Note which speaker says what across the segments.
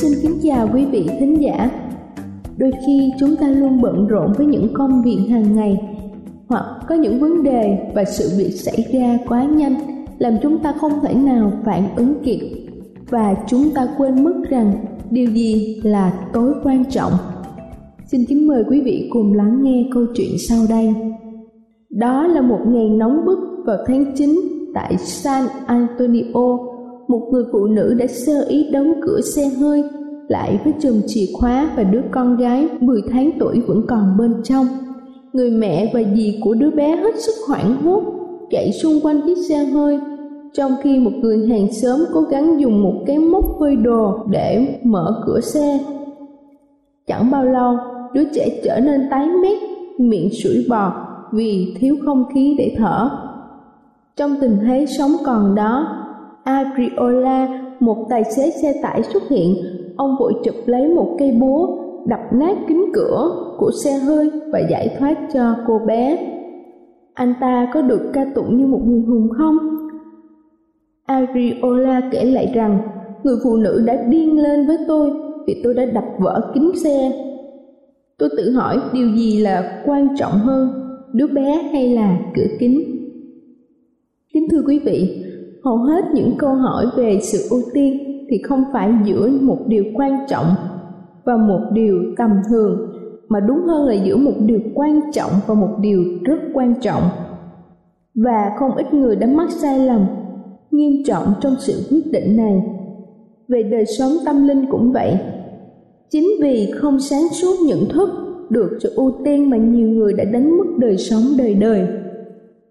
Speaker 1: Xin kính chào quý vị thính giả. Đôi khi chúng ta luôn bận rộn với những công việc hàng ngày hoặc có những vấn đề và sự việc xảy ra quá nhanh làm chúng ta không thể nào phản ứng kịp và chúng ta quên mất rằng điều gì là tối quan trọng. Xin kính mời quý vị cùng lắng nghe câu chuyện sau đây. Đó là một ngày nóng bức vào tháng 9 tại San Antonio, một người phụ nữ đã sơ ý đóng cửa xe hơi lại với chùm chìa khóa và đứa con gái 10 tháng tuổi vẫn còn bên trong. Người mẹ và dì của đứa bé hết sức hoảng hốt, chạy xung quanh chiếc xe hơi, trong khi một người hàng xóm cố gắng dùng một cái móc phơi đồ để mở cửa xe. Chẳng bao lâu, đứa trẻ trở nên tái mét, miệng sủi bọt vì thiếu không khí để thở. Trong tình thế sống còn đó, Agriola, một tài xế xe tải xuất hiện, ông vội chụp lấy một cây búa, đập nát kính cửa của xe hơi và giải thoát cho cô bé. Anh ta có được ca tụng như một người hùng không? Agriola kể lại rằng, người phụ nữ đã điên lên với tôi vì tôi đã đập vỡ kính xe. Tôi tự hỏi điều gì là quan trọng hơn, đứa bé hay là cửa kính? Kính thưa quý vị, hầu hết những câu hỏi về sự ưu tiên thì không phải giữa một điều quan trọng và một điều tầm thường, mà đúng hơn là giữa một điều quan trọng và một điều rất quan trọng. Và không ít người đã mắc sai lầm nghiêm trọng trong sự quyết định này. Về đời sống tâm linh cũng vậy. Chính vì không sáng suốt nhận thức được sự ưu tiên mà nhiều người đã đánh mất đời sống đời đời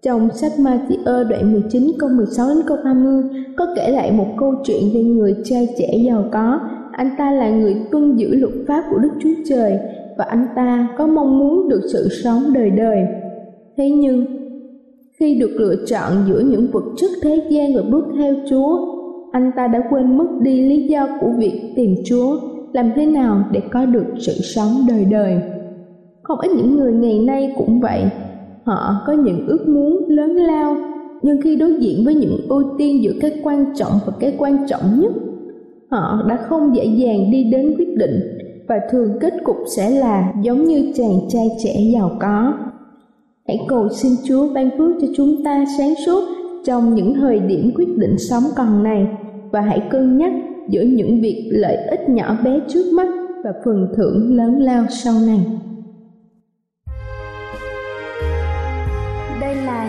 Speaker 1: trong sách Matthew đoạn 19 câu 16 đến câu 20 có kể lại một câu chuyện về người trai trẻ giàu có. Anh ta là người tuân giữ luật pháp của Đức Chúa Trời và anh ta có mong muốn được sự sống đời đời. Thế nhưng, khi được lựa chọn giữa những vật chất thế gian và bước theo Chúa, anh ta đã quên mất đi lý do của việc tìm Chúa, làm thế nào để có được sự sống đời đời. Không ít những người ngày nay cũng vậy, họ có những ước muốn lớn lao, nhưng khi đối diện với những ưu tiên giữa cái quan trọng và cái quan trọng nhất, họ đã không dễ dàng đi đến quyết định và thường kết cục sẽ là giống như chàng trai trẻ giàu có. Hãy cầu xin chúa ban phước cho chúng ta sáng suốt trong những thời điểm quyết định sống còn này và hãy cân nhắc giữa những việc lợi ích nhỏ bé trước mắt và phần thưởng lớn lao sau này.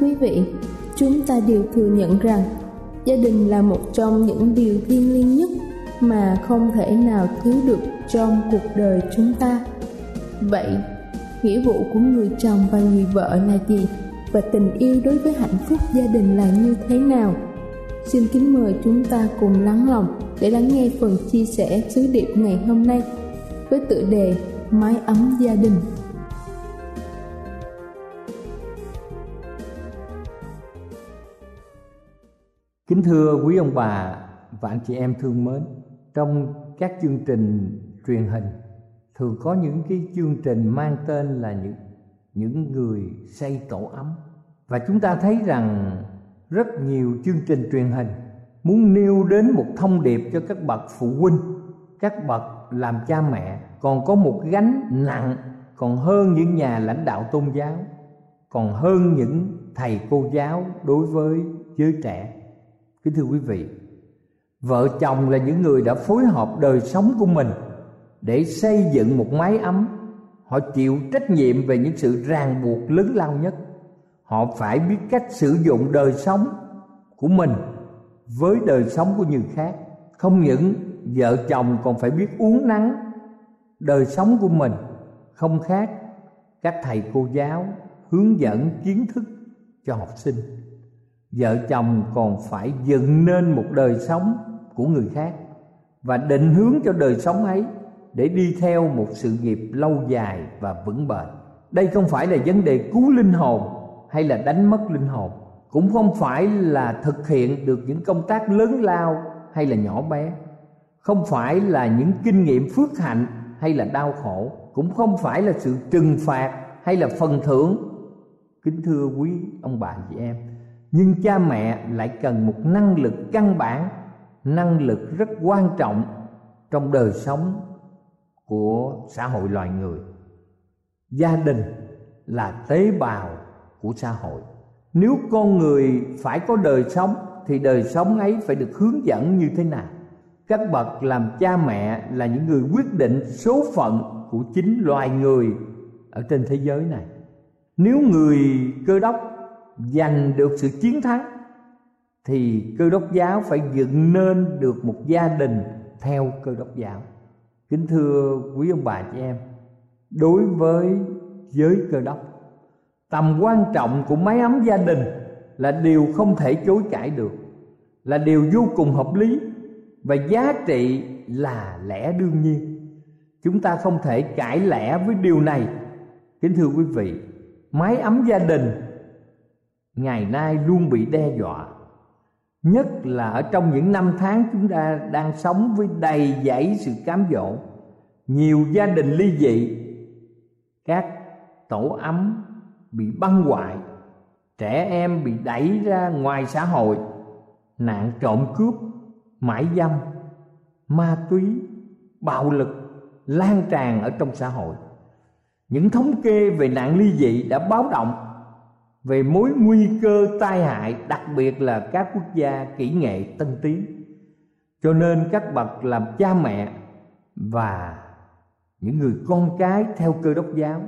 Speaker 1: Quý vị, chúng ta đều thừa nhận rằng gia đình là một trong những điều thiêng liêng nhất mà không thể nào thiếu được trong cuộc đời chúng ta. Vậy, nghĩa vụ của người chồng và người vợ là gì? Và tình yêu đối với hạnh phúc gia đình là như thế nào? Xin kính mời chúng ta cùng lắng lòng để lắng nghe phần chia sẻ sứ điệp ngày hôm nay với tựa đề Mái ấm gia đình.
Speaker 2: Kính thưa quý ông bà và anh chị em thương mến, trong các chương trình truyền hình thường có những cái chương trình mang tên là những những người xây tổ ấm. Và chúng ta thấy rằng rất nhiều chương trình truyền hình muốn nêu đến một thông điệp cho các bậc phụ huynh, các bậc làm cha mẹ. Còn có một gánh nặng còn hơn những nhà lãnh đạo tôn giáo, còn hơn những thầy cô giáo đối với giới trẻ kính thưa quý vị, vợ chồng là những người đã phối hợp đời sống của mình để xây dựng một mái ấm. Họ chịu trách nhiệm về những sự ràng buộc lớn lao nhất. Họ phải biết cách sử dụng đời sống của mình với đời sống của người khác. Không những vợ chồng còn phải biết uống nắng đời sống của mình. Không khác, các thầy cô giáo hướng dẫn kiến thức cho học sinh vợ chồng còn phải dựng nên một đời sống của người khác và định hướng cho đời sống ấy để đi theo một sự nghiệp lâu dài và vững bền. Đây không phải là vấn đề cứu linh hồn hay là đánh mất linh hồn, cũng không phải là thực hiện được những công tác lớn lao hay là nhỏ bé, không phải là những kinh nghiệm phước hạnh hay là đau khổ, cũng không phải là sự trừng phạt hay là phần thưởng. Kính thưa quý ông bà chị em nhưng cha mẹ lại cần một năng lực căn bản, năng lực rất quan trọng trong đời sống của xã hội loài người. Gia đình là tế bào của xã hội. Nếu con người phải có đời sống, thì đời sống ấy phải được hướng dẫn như thế nào? Các bậc làm cha mẹ là những người quyết định số phận của chính loài người ở trên thế giới này. Nếu người cơ đốc giành được sự chiến thắng, thì cơ đốc giáo phải dựng nên được một gia đình theo cơ đốc giáo. Kính thưa quý ông bà chị em, đối với giới cơ đốc, tầm quan trọng của mái ấm gia đình là điều không thể chối cãi được, là điều vô cùng hợp lý và giá trị là lẽ đương nhiên. Chúng ta không thể cãi lẽ với điều này. Kính thưa quý vị mái ấm gia đình ngày nay luôn bị đe dọa. Nhất là ở trong những năm tháng chúng ta đang sống với đầy dẫy sự cám dỗ. Nhiều gia đình ly dị, các tổ ấm bị băng hoại, trẻ em bị đẩy ra ngoài xã hội, nạn trộm cướp mãi dâm, ma túy, bạo lực lan tràn ở trong xã hội. Những thống kê về nạn ly dị đã báo động về mối nguy cơ tai hại, đặc biệt là các quốc gia kỹ nghệ tân tiến. Cho nên các bậc làm cha mẹ và những người con cái theo cơ đốc giáo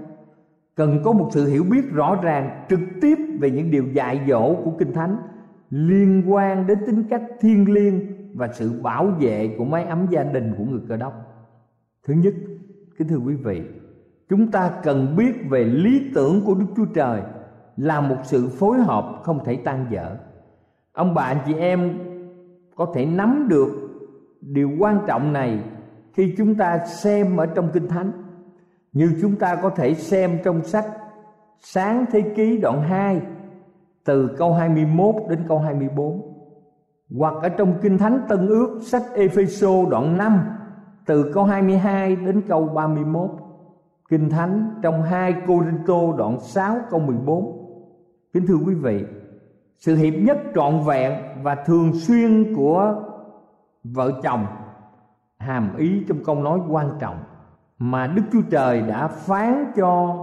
Speaker 2: cần có một sự hiểu biết rõ ràng trực tiếp về những điều dạy dỗ của kinh thánh liên quan đến tính cách thiêng liêng và sự bảo vệ của mái ấm gia đình của người cơ đốc. Thứ nhất, kính thưa quý vị, chúng ta cần biết về lý tưởng của đức chúa trời là một sự phối hợp không thể tan dở ông bà, anh chị em có thể nắm được điều quan trọng này khi chúng ta xem ở trong kinh thánh. Như chúng ta có thể xem trong sách sáng thế ký đoạn 2 từ câu 21 đến câu 24 hoặc ở trong kinh thánh tân ước sách Epheso đoạn 5 từ câu 22 đến câu 31 Kinh Thánh trong 2 Cô Rinh Tô đoạn 6 câu 14. Kính thưa quý vị, sự hiệp nhất trọn vẹn và thường xuyên của vợ chồng hàm ý trong câu nói quan trọng mà Đức Chúa Trời đã phán cho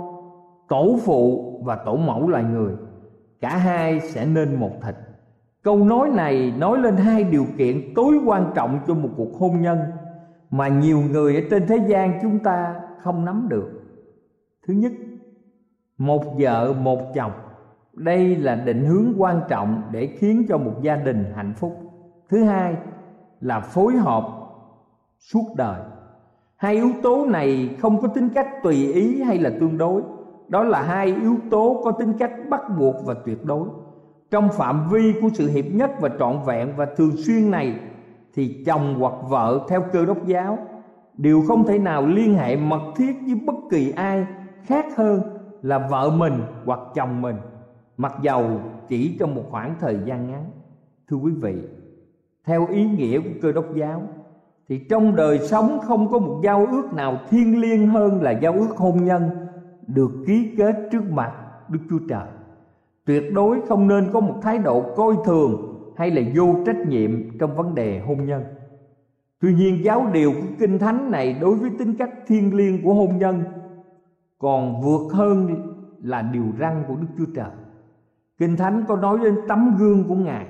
Speaker 2: tổ phụ và tổ mẫu loài người cả hai sẽ nên một thịt. Câu nói này nói lên hai điều kiện tối quan trọng cho một cuộc hôn nhân mà nhiều người ở trên thế gian chúng ta không nắm được. Thứ nhất một vợ một chồng đây là định hướng quan trọng để khiến cho một gia đình hạnh phúc. Thứ hai là phối hợp suốt đời. Hai yếu tố này không có tính cách tùy ý hay là tương đối. Đó là hai yếu tố có tính cách bắt buộc và tuyệt đối. Trong phạm vi của sự hiệp nhất và trọn vẹn và thường xuyên này, thì chồng hoặc vợ theo cơ đốc giáo, đều không thể nào liên hệ mật thiết với bất kỳ ai khác hơn là vợ mình hoặc chồng mình mặc dầu chỉ trong một khoảng thời gian ngắn, thưa quý vị, theo ý nghĩa của cơ đốc giáo, thì trong đời sống không có một giao ước nào thiêng liêng hơn là giao ước hôn nhân được ký kết trước mặt Đức Chúa Trời. Tuyệt đối không nên có một thái độ coi thường hay là vô trách nhiệm trong vấn đề hôn nhân. Tuy nhiên, giáo điều của Kinh Thánh này đối với tính cách thiêng liêng của hôn nhân còn vượt hơn là điều răn của Đức Chúa Trời. Kinh Thánh có nói đến tấm gương của Ngài.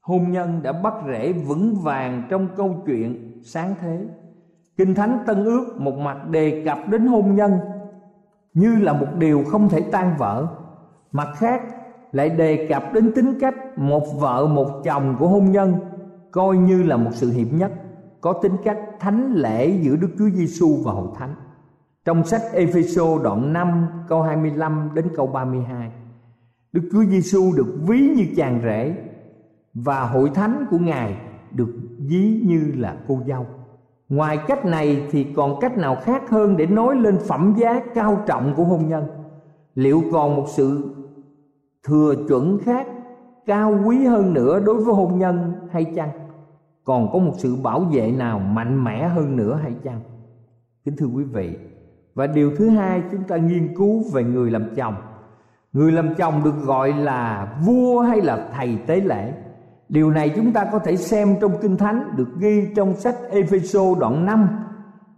Speaker 2: Hôn nhân đã bắt rễ vững vàng trong câu chuyện sáng thế. Kinh Thánh Tân Ước một mặt đề cập đến hôn nhân như là một điều không thể tan vỡ mặt khác, lại đề cập đến tính cách một vợ một chồng của hôn nhân, coi như là một sự hiệp nhất, có tính cách thánh lễ giữa Đức Chúa Giêsu và hội thánh. Trong sách Epheso đoạn 5 câu 25 đến câu 32. Đức Chúa Giêsu được ví như chàng rể và hội thánh của Ngài được ví như là cô dâu. Ngoài cách này thì còn cách nào khác hơn để nói lên phẩm giá cao trọng của hôn nhân? Liệu còn một sự thừa chuẩn khác cao quý hơn nữa đối với hôn nhân hay chăng? Còn có một sự bảo vệ nào mạnh mẽ hơn nữa hay chăng? Kính thưa quý vị, và điều thứ hai chúng ta nghiên cứu về người làm chồng người làm chồng được gọi là vua hay là thầy tế lễ. Điều này chúng ta có thể xem trong Kinh Thánh, được ghi trong sách Epheso đoạn 5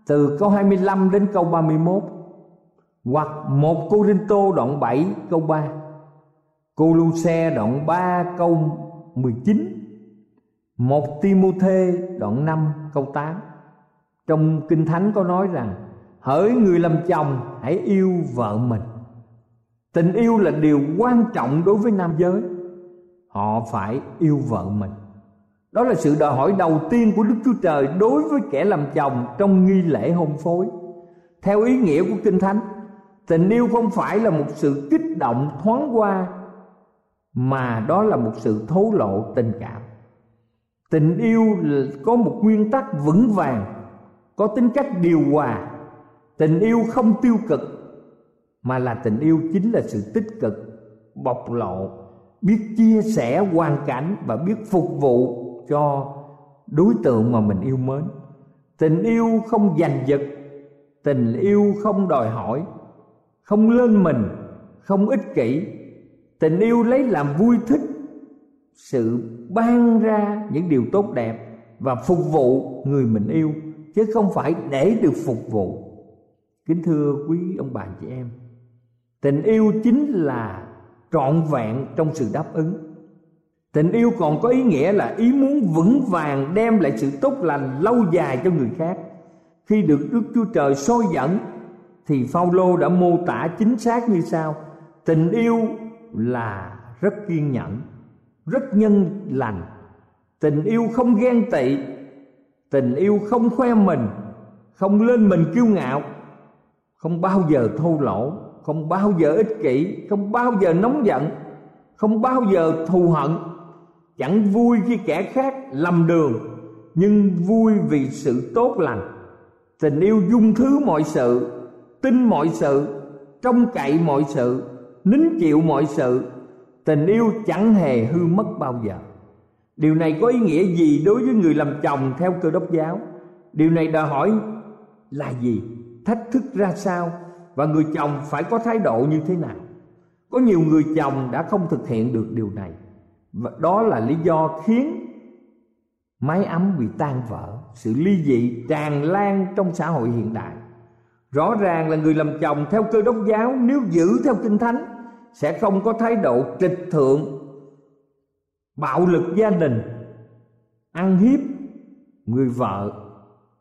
Speaker 2: từ câu 25 đến câu 31 hoặc một Cô Rinh Tô đoạn 7 câu 3 Cô Lu Xe đoạn 3 câu 19 một Timôthê đoạn 5 câu 8 Trong Kinh Thánh có nói rằng, Hỡi người làm chồng, hãy yêu vợ mình. Tình yêu là điều quan trọng đối với nam giới. Họ phải yêu vợ mình. Đó là sự đòi hỏi đầu tiên của đức chúa trời đối với kẻ làm chồng trong nghi lễ hôn phối. Theo ý nghĩa của kinh thánh, tình yêu không phải là một sự kích động thoáng qua, mà đó là một sự thố lộ tình cảm. Tình yêu có một nguyên tắc vững vàng, có tính cách điều hòa. Tình yêu không tiêu cực mà là tình yêu chính là sự tích cực, bộc lộ, biết chia sẻ, hoàn cảnh và biết phục vụ cho đối tượng mà mình yêu mến. Tình yêu không giành giật, tình yêu không đòi hỏi, không lên mình, không ích kỷ. Tình yêu lấy làm vui thích, sự ban ra những điều tốt đẹp và phục vụ người mình yêu, chứ không phải để được phục vụ. Kính thưa quý ông bà chị em tình yêu chính là trọn vẹn trong sự đáp ứng. Tình yêu còn có ý nghĩa là ý muốn vững vàng đem lại sự tốt lành lâu dài cho người khác. Khi được đức chúa trời soi dẫn, thì phaolô đã mô tả chính xác như sau. Tình yêu là rất kiên nhẫn, rất nhân lành. Tình yêu không ghen tị, tình yêu không khoe mình, không lên mình kiêu ngạo, không bao giờ thô lỗ không bao giờ ích kỷ, không bao giờ nóng giận, không bao giờ thù hận. Chẳng vui khi kẻ khác lầm đường, nhưng vui vì sự tốt lành. Tình yêu dung thứ mọi sự, tin mọi sự, trông cậy mọi sự, nín chịu mọi sự, tình yêu chẳng hề hư mất bao giờ. Điều này có ý nghĩa gì đối với người làm chồng theo cơ đốc giáo? Điều này đòi hỏi là gì? Thách thức ra sao? Và người chồng phải có thái độ như thế nào? Có nhiều người chồng đã không thực hiện được điều này. Và đó là lý do khiến mái ấm bị tan vỡ. Sự ly dị tràn lan trong xã hội hiện đại. Rõ ràng là người làm chồng theo cơ đốc giáo, nếu giữ theo kinh thánh, sẽ không có thái độ trịch thượng, bạo lực gia đình, ăn hiếp người vợ,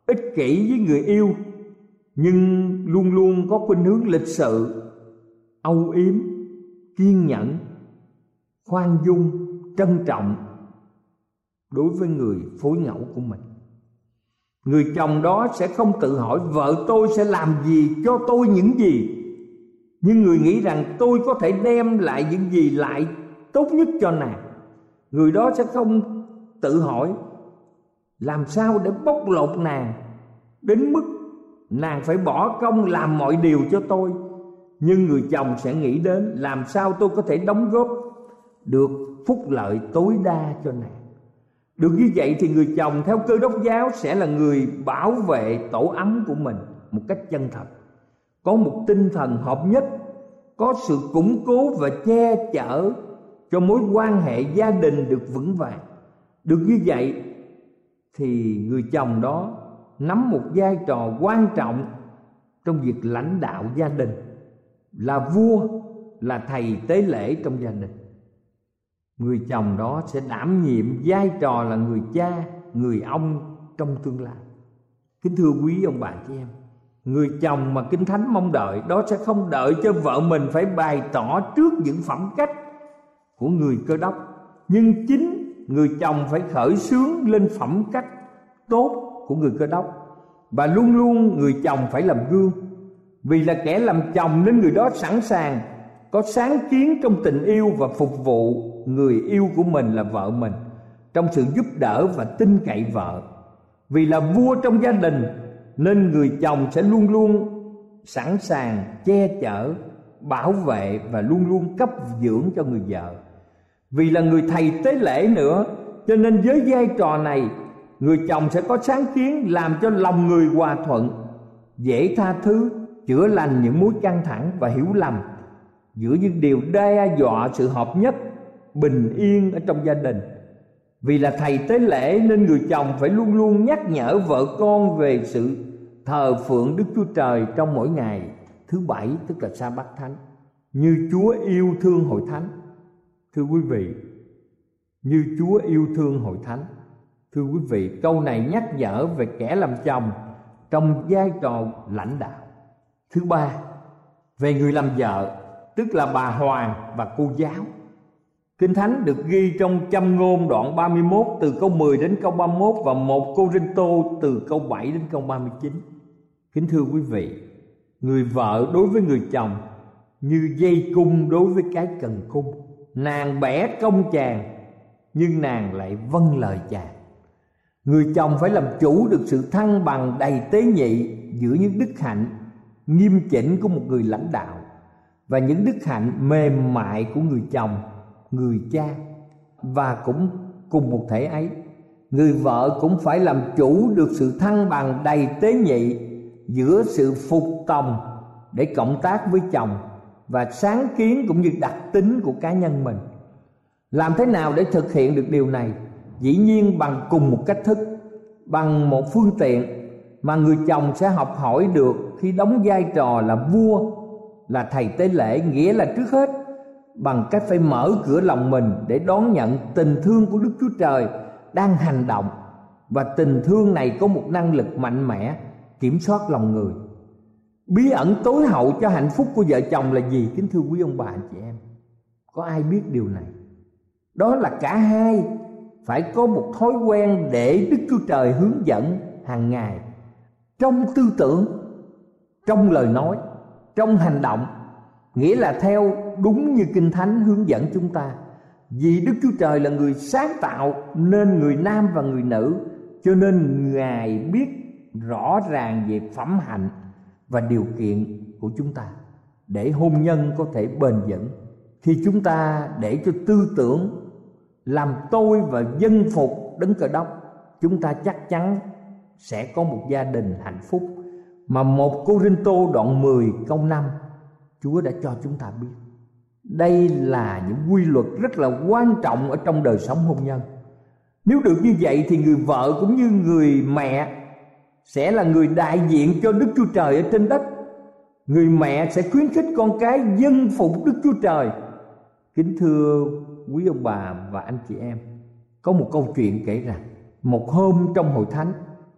Speaker 2: ích kỷ với người yêu nhưng luôn luôn có khuynh hướng lịch sự, âu yếm, kiên nhẫn, khoan dung, trân trọng đối với người phối ngẫu của mình. Người chồng đó sẽ không tự hỏi, vợ tôi sẽ làm gì cho tôi những gì? Nhưng người nghĩ rằng, tôi có thể đem lại những gì lại tốt nhất cho nàng. Người đó sẽ không tự hỏi, làm sao để bóc lột nàng đến mức nàng phải bỏ công làm mọi điều cho tôi. Nhưng người chồng sẽ nghĩ đến làm sao tôi có thể đóng góp được phúc lợi tối đa cho nàng. Được như vậy thì người chồng theo cơ đốc giáo sẽ là người bảo vệ tổ ấm của mình một cách chân thật. Có một tinh thần hợp nhất, có sự củng cố và che chở cho mối quan hệ gia đình được vững vàng. Được như vậy thì người chồng đó nắm một vai trò quan trọng trong việc lãnh đạo gia đình, là vua, là thầy tế lễ trong gia đình. Người chồng đó sẽ đảm nhiệm vai trò là người cha, người ông trong tương lai. Kính thưa quý ông bà chị em, người chồng mà kinh thánh mong đợi đó sẽ không đợi cho vợ mình phải bày tỏ trước những phẩm cách của người cơ đốc, nhưng chính người chồng phải khởi xướng lên phẩm cách tốt của người cơ đốc. Và luôn luôn người chồng phải làm gương. Vì là kẻ làm chồng nên người đó sẵn sàng, có sáng kiến trong tình yêu và phục vụ người yêu của mình là vợ mình, trong sự giúp đỡ và tin cậy vợ. Vì là vua trong gia đình, nên người chồng sẽ luôn luôn sẵn sàng che chở, bảo vệ và luôn luôn cấp dưỡng cho người vợ. Vì là người thầy tế lễ nữa, cho nên với vai trò này người chồng sẽ có sáng kiến làm cho lòng người hòa thuận, dễ tha thứ, chữa lành những mối căng thẳng và hiểu lầm. Giữa những điều đe dọa sự hợp nhất, bình yên ở trong gia đình. Vì là thầy tế lễ nên người chồng phải luôn luôn nhắc nhở vợ con về sự thờ phượng Đức Chúa Trời trong mỗi ngày. Thứ bảy, tức là sa bát thánh. Như Chúa yêu thương hội thánh. Thưa quý vị, như Chúa yêu thương hội thánh thưa quý vị câu này nhắc nhở về kẻ làm chồng trong vai trò lãnh đạo thứ ba về người làm vợ tức là bà hoàng và cô giáo Kinh Thánh được ghi trong châm ngôn đoạn 31 từ câu 10 đến câu 31 và một Cô Rinh Tô từ câu 7 đến câu 39. Kính thưa quý vị, người vợ đối với người chồng như dây cung đối với cái cần cung. Nàng bẻ công chàng nhưng nàng lại vâng lời chàng. Người chồng phải làm chủ được sự thăng bằng đầy tế nhị giữa những đức hạnh nghiêm chỉnh của một người lãnh đạo và những đức hạnh mềm mại của người chồng, người cha và cũng cùng một thể ấy. Người vợ cũng phải làm chủ được sự thăng bằng đầy tế nhị giữa sự phục tòng để cộng tác với chồng và sáng kiến cũng như đặc tính của cá nhân mình. Làm thế nào để thực hiện được điều này? Dĩ nhiên bằng cùng một cách thức, bằng một phương tiện mà người chồng sẽ học hỏi được khi đóng vai trò là vua, là thầy tế lễ, nghĩa là trước hết, bằng cách phải mở cửa lòng mình để đón nhận tình thương của Đức Chúa Trời đang hành động và tình thương này có một năng lực mạnh mẽ kiểm soát lòng người. Bí ẩn tối hậu cho hạnh phúc của vợ chồng là gì? Kính thưa quý ông bà, anh chị em. Có ai biết điều này? Đó là cả hai phải có một thói quen để Đức Chúa Trời hướng dẫn hàng ngày. Trong tư tưởng, trong lời nói, trong hành động nghĩa là theo đúng như kinh thánh hướng dẫn chúng ta. Vì đức chúa trời là người sáng tạo nên người nam và người nữ cho nên ngài biết rõ ràng về phẩm hạnh và điều kiện của chúng ta để hôn nhân có thể bền vững. Khi chúng ta để cho tư tưởng làm tôi và dân phục đứng cờ đốc chúng ta chắc chắn sẽ có một gia đình hạnh phúc mà một Cô Rinh Tô đoạn 10 câu 5 Chúa đã cho chúng ta biết. Đây là những quy luật rất là quan trọng ở trong đời sống hôn nhân. Nếu được như vậy thì người vợ cũng như người mẹ sẽ là người đại diện cho Đức Chúa Trời ở trên đất. Người mẹ sẽ khuyến khích con cái dân phục Đức Chúa Trời. Kính thưa quý ông bà và anh chị em, có một câu chuyện kể rằng một hôm trong hội thánh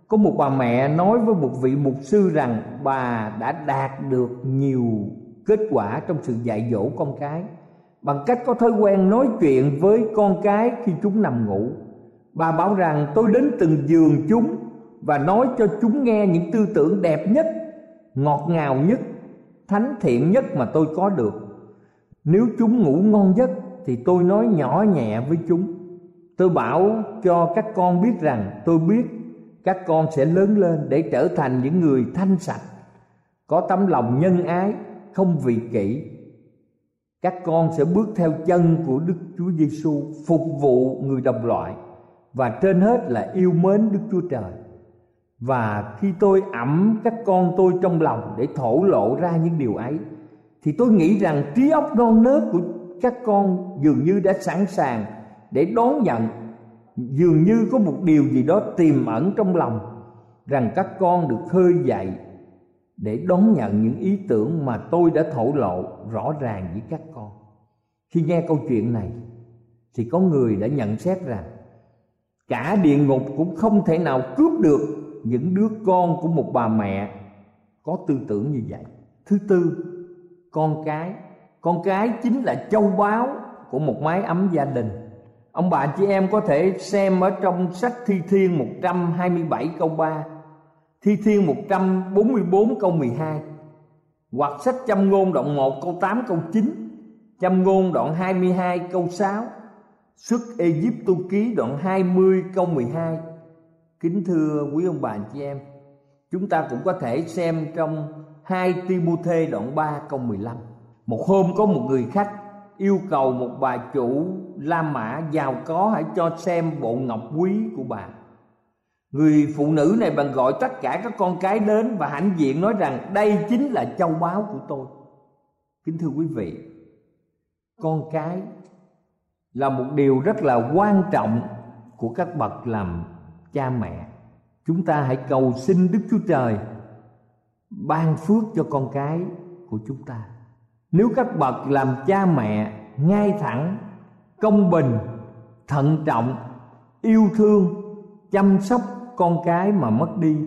Speaker 2: có một bà mẹ nói với một vị mục sư rằng bà đã đạt được nhiều kết quả trong sự dạy dỗ con cái. Bằng cách có thói quen nói chuyện với con cái khi chúng nằm ngủ. Bà bảo rằng tôi đến từng giường chúng và nói cho chúng nghe những tư tưởng đẹp nhất ngọt ngào nhất thánh thiện nhất mà tôi có được. Nếu chúng ngủ ngon giấc thì tôi nói nhỏ nhẹ với chúng tôi bảo cho các con biết rằng tôi biết các con sẽ lớn lên để trở thành những người thanh sạch, có tấm lòng nhân ái, không vị kỷ các con sẽ bước theo chân của Đức Chúa Giêsu phục vụ người đồng loại, và trên hết là yêu mến Đức Chúa Trời. Và khi tôi ẩm các con tôi trong lòng để thổ lộ ra những điều ấy, thì tôi nghĩ rằng trí óc non nớt của các con dường như đã sẵn sàng để đón nhận. Dường như có một điều gì đó tiềm ẩn trong lòng, rằng các con được khơi dậy để đón nhận những ý tưởng mà tôi đã thổ lộ rõ ràng với các con. Khi nghe câu chuyện này, thì có người đã nhận xét rằng cả địa ngục cũng không thể nào cướp được những đứa con của một bà mẹ có tư tưởng như vậy. Thứ tư, con cái con cái chính là châu báu của một mái ấm gia đình. Ông bà chị em có thể xem ở trong sách thi thiên 127 câu 3 Thi Thiên 144 câu 12 Hoặc sách châm ngôn đoạn 1 câu 8 câu 9 Châm ngôn đoạn 22 câu 6 Xuất Egypto ký đoạn 20 câu 12 Kính thưa quý ông bà chị em, Chúng ta cũng có thể xem trong 2 Timothée đoạn 3 câu 15 một hôm có một người khách yêu cầu một bà chủ La Mã giàu có hãy cho xem bộ ngọc quý của bà Người phụ nữ này bằng gọi tất cả các con cái đến và hãnh diện nói rằng đây chính là châu báu của tôi. Kính thưa quý vị, con cái là một điều rất là quan trọng của các bậc làm cha mẹ. Chúng ta hãy cầu xin Đức Chúa Trời ban phước cho con cái của chúng ta. Nếu các bậc làm cha mẹ ngay thẳng, công bình, thận trọng, yêu thương, chăm sóc con cái mà mất đi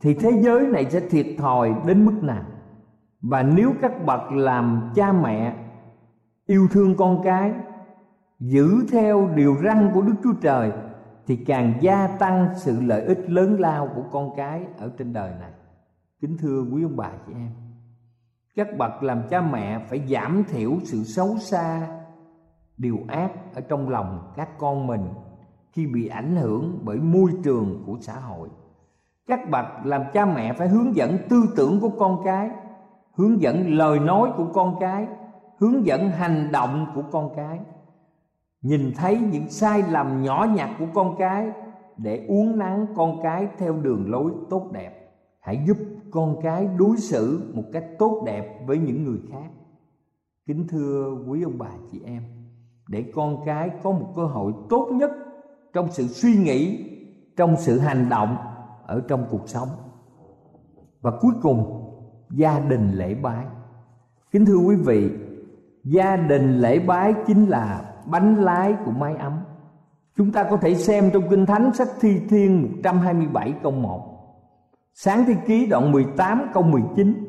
Speaker 2: thì thế giới này sẽ thiệt thòi đến mức nào? Và nếu các bậc làm cha mẹ yêu thương con cái giữ theo điều răn của đức chúa trời thì càng gia tăng sự lợi ích lớn lao của con cái ở trên đời này. Kính thưa quý ông bà chị em các bậc làm cha mẹ phải giảm thiểu sự xấu xa, điều ác ở trong lòng các con mình khi bị ảnh hưởng bởi môi trường của xã hội. Các bậc làm cha mẹ phải hướng dẫn tư tưởng của con cái, hướng dẫn lời nói của con cái, hướng dẫn hành động của con cái. Nhìn thấy những sai lầm nhỏ nhặt của con cái để uốn nắn con cái theo đường lối tốt đẹp hãy giúp con cái đối xử một cách tốt đẹp với những người khác. Kính thưa quý ông bà chị em, để con cái có một cơ hội tốt nhất trong sự suy nghĩ, trong sự hành động ở trong cuộc sống. Và cuối cùng, gia đình lễ bái. Kính thưa quý vị, gia đình lễ bái chính là bánh lái của mái ấm. Chúng ta có thể xem trong kinh thánh sách thi thiên 127 câu 1 sáng thế ký đoạn 18 câu 19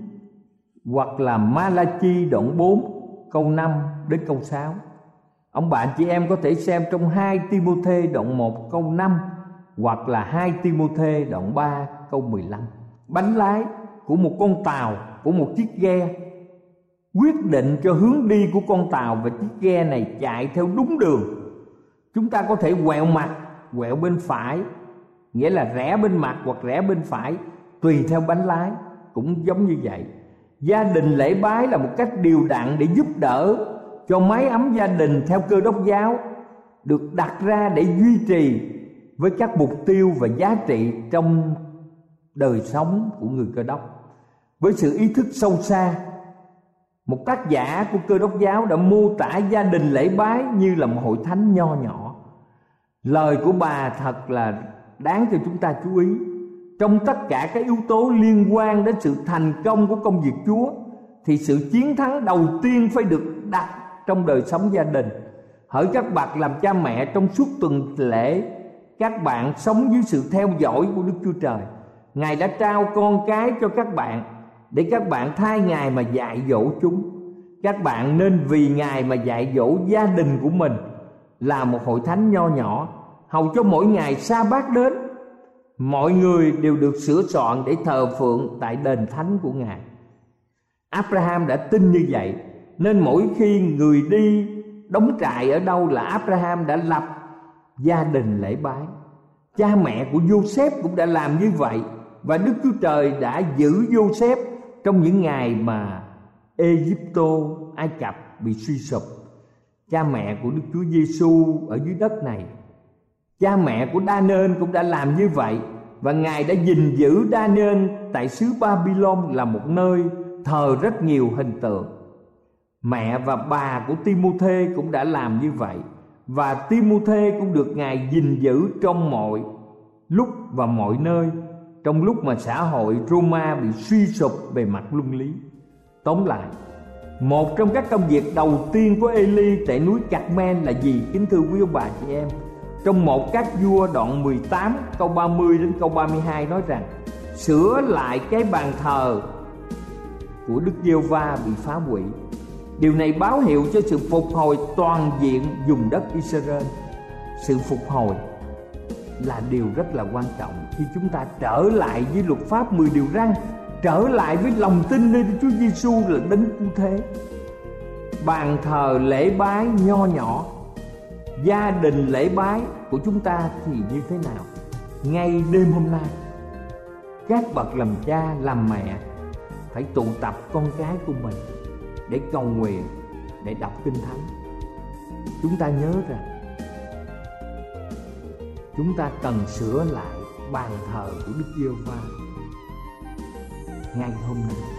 Speaker 2: hoặc là Malachi đoạn 4 câu 5 đến câu 6 Ông bạn chị em có thể xem trong 2 Timôthê đoạn 1 câu 5 hoặc là 2 Timôthê đoạn 3 câu 15. Bánh lái của một con tàu, của một chiếc ghe quyết định cho hướng đi của con tàu và chiếc ghe này chạy theo đúng đường. Chúng ta có thể quẹo mặt, quẹo bên phải, nghĩa là rẽ bên mặt hoặc rẽ bên phải tùy theo bánh lái, cũng giống như vậy. Gia đình lễ bái là một cách điều đặn để giúp đỡ cho mái ấm gia đình theo cơ đốc giáo, được đặt ra để duy trì với các mục tiêu và giá trị trong đời sống của người cơ đốc. Với sự ý thức sâu xa, một tác giả của cơ đốc giáo đã mô tả gia đình lễ bái như là một hội thánh nho nhỏ. Lời của bà thật là đáng cho chúng ta chú ý trong tất cả các yếu tố liên quan đến sự thành công của công việc chúa, thì sự chiến thắng đầu tiên phải được đặt trong đời sống gia đình. Hỡi các bậc làm cha mẹ trong suốt tuần lễ, các bạn sống dưới sự theo dõi của đức chúa trời. Ngài đã trao con cái cho các bạn để các bạn thay ngài mà dạy dỗ chúng. Các bạn nên vì ngài mà dạy dỗ gia đình của mình, là một hội thánh nho nhỏ, hầu cho mỗi ngày sa bát đến mọi người đều được sửa soạn để thờ phượng tại đền thánh của ngài abraham đã tin như vậy nên mỗi khi người đi đóng trại ở đâu là abraham đã lập gia đình lễ bái cha mẹ của joseph cũng đã làm như vậy và đức chúa trời đã giữ joseph trong những ngày mà Egypto, Ai Cập bị suy sụp. Cha mẹ của Đức Chúa Giêsu ở dưới đất này Cha mẹ của Daniel cũng đã làm như vậy và Ngài đã gìn giữ Daniel tại xứ Babylon là một nơi thờ rất nhiều hình tượng. Mẹ và bà của Timôthê cũng đã làm như vậy và Timôthê cũng được Ngài gìn giữ trong mọi lúc và mọi nơi trong lúc mà xã hội Roma bị suy sụp về mặt luân lý. Tóm lại, một trong các công việc đầu tiên của Eli tại núi Carmel là gì kính thưa quý ông bà chị em? Trong một các vua đoạn 18 câu 30 đến câu 32 nói rằng, Sửa lại cái bàn thờ của Đức Giêsu va bị phá hủy. Điều này báo hiệu cho sự phục hồi toàn diện dùng đất Israel. Sự phục hồi là điều rất là quan trọng. Khi chúng ta trở lại với luật pháp 10 điều răn, trở lại với lòng tin nơi Chúa Giêsu là đấng cứu thế. Bàn thờ lễ bái nho nhỏ gia đình lễ bái của chúng ta thì như thế nào? Ngay đêm hôm nay, các bậc làm cha, làm mẹ phải tụ tập con cái của mình để cầu nguyện, để đọc kinh thánh. Chúng ta nhớ rằng, chúng ta cần sửa lại bàn thờ của đức giê va ngay hôm nay.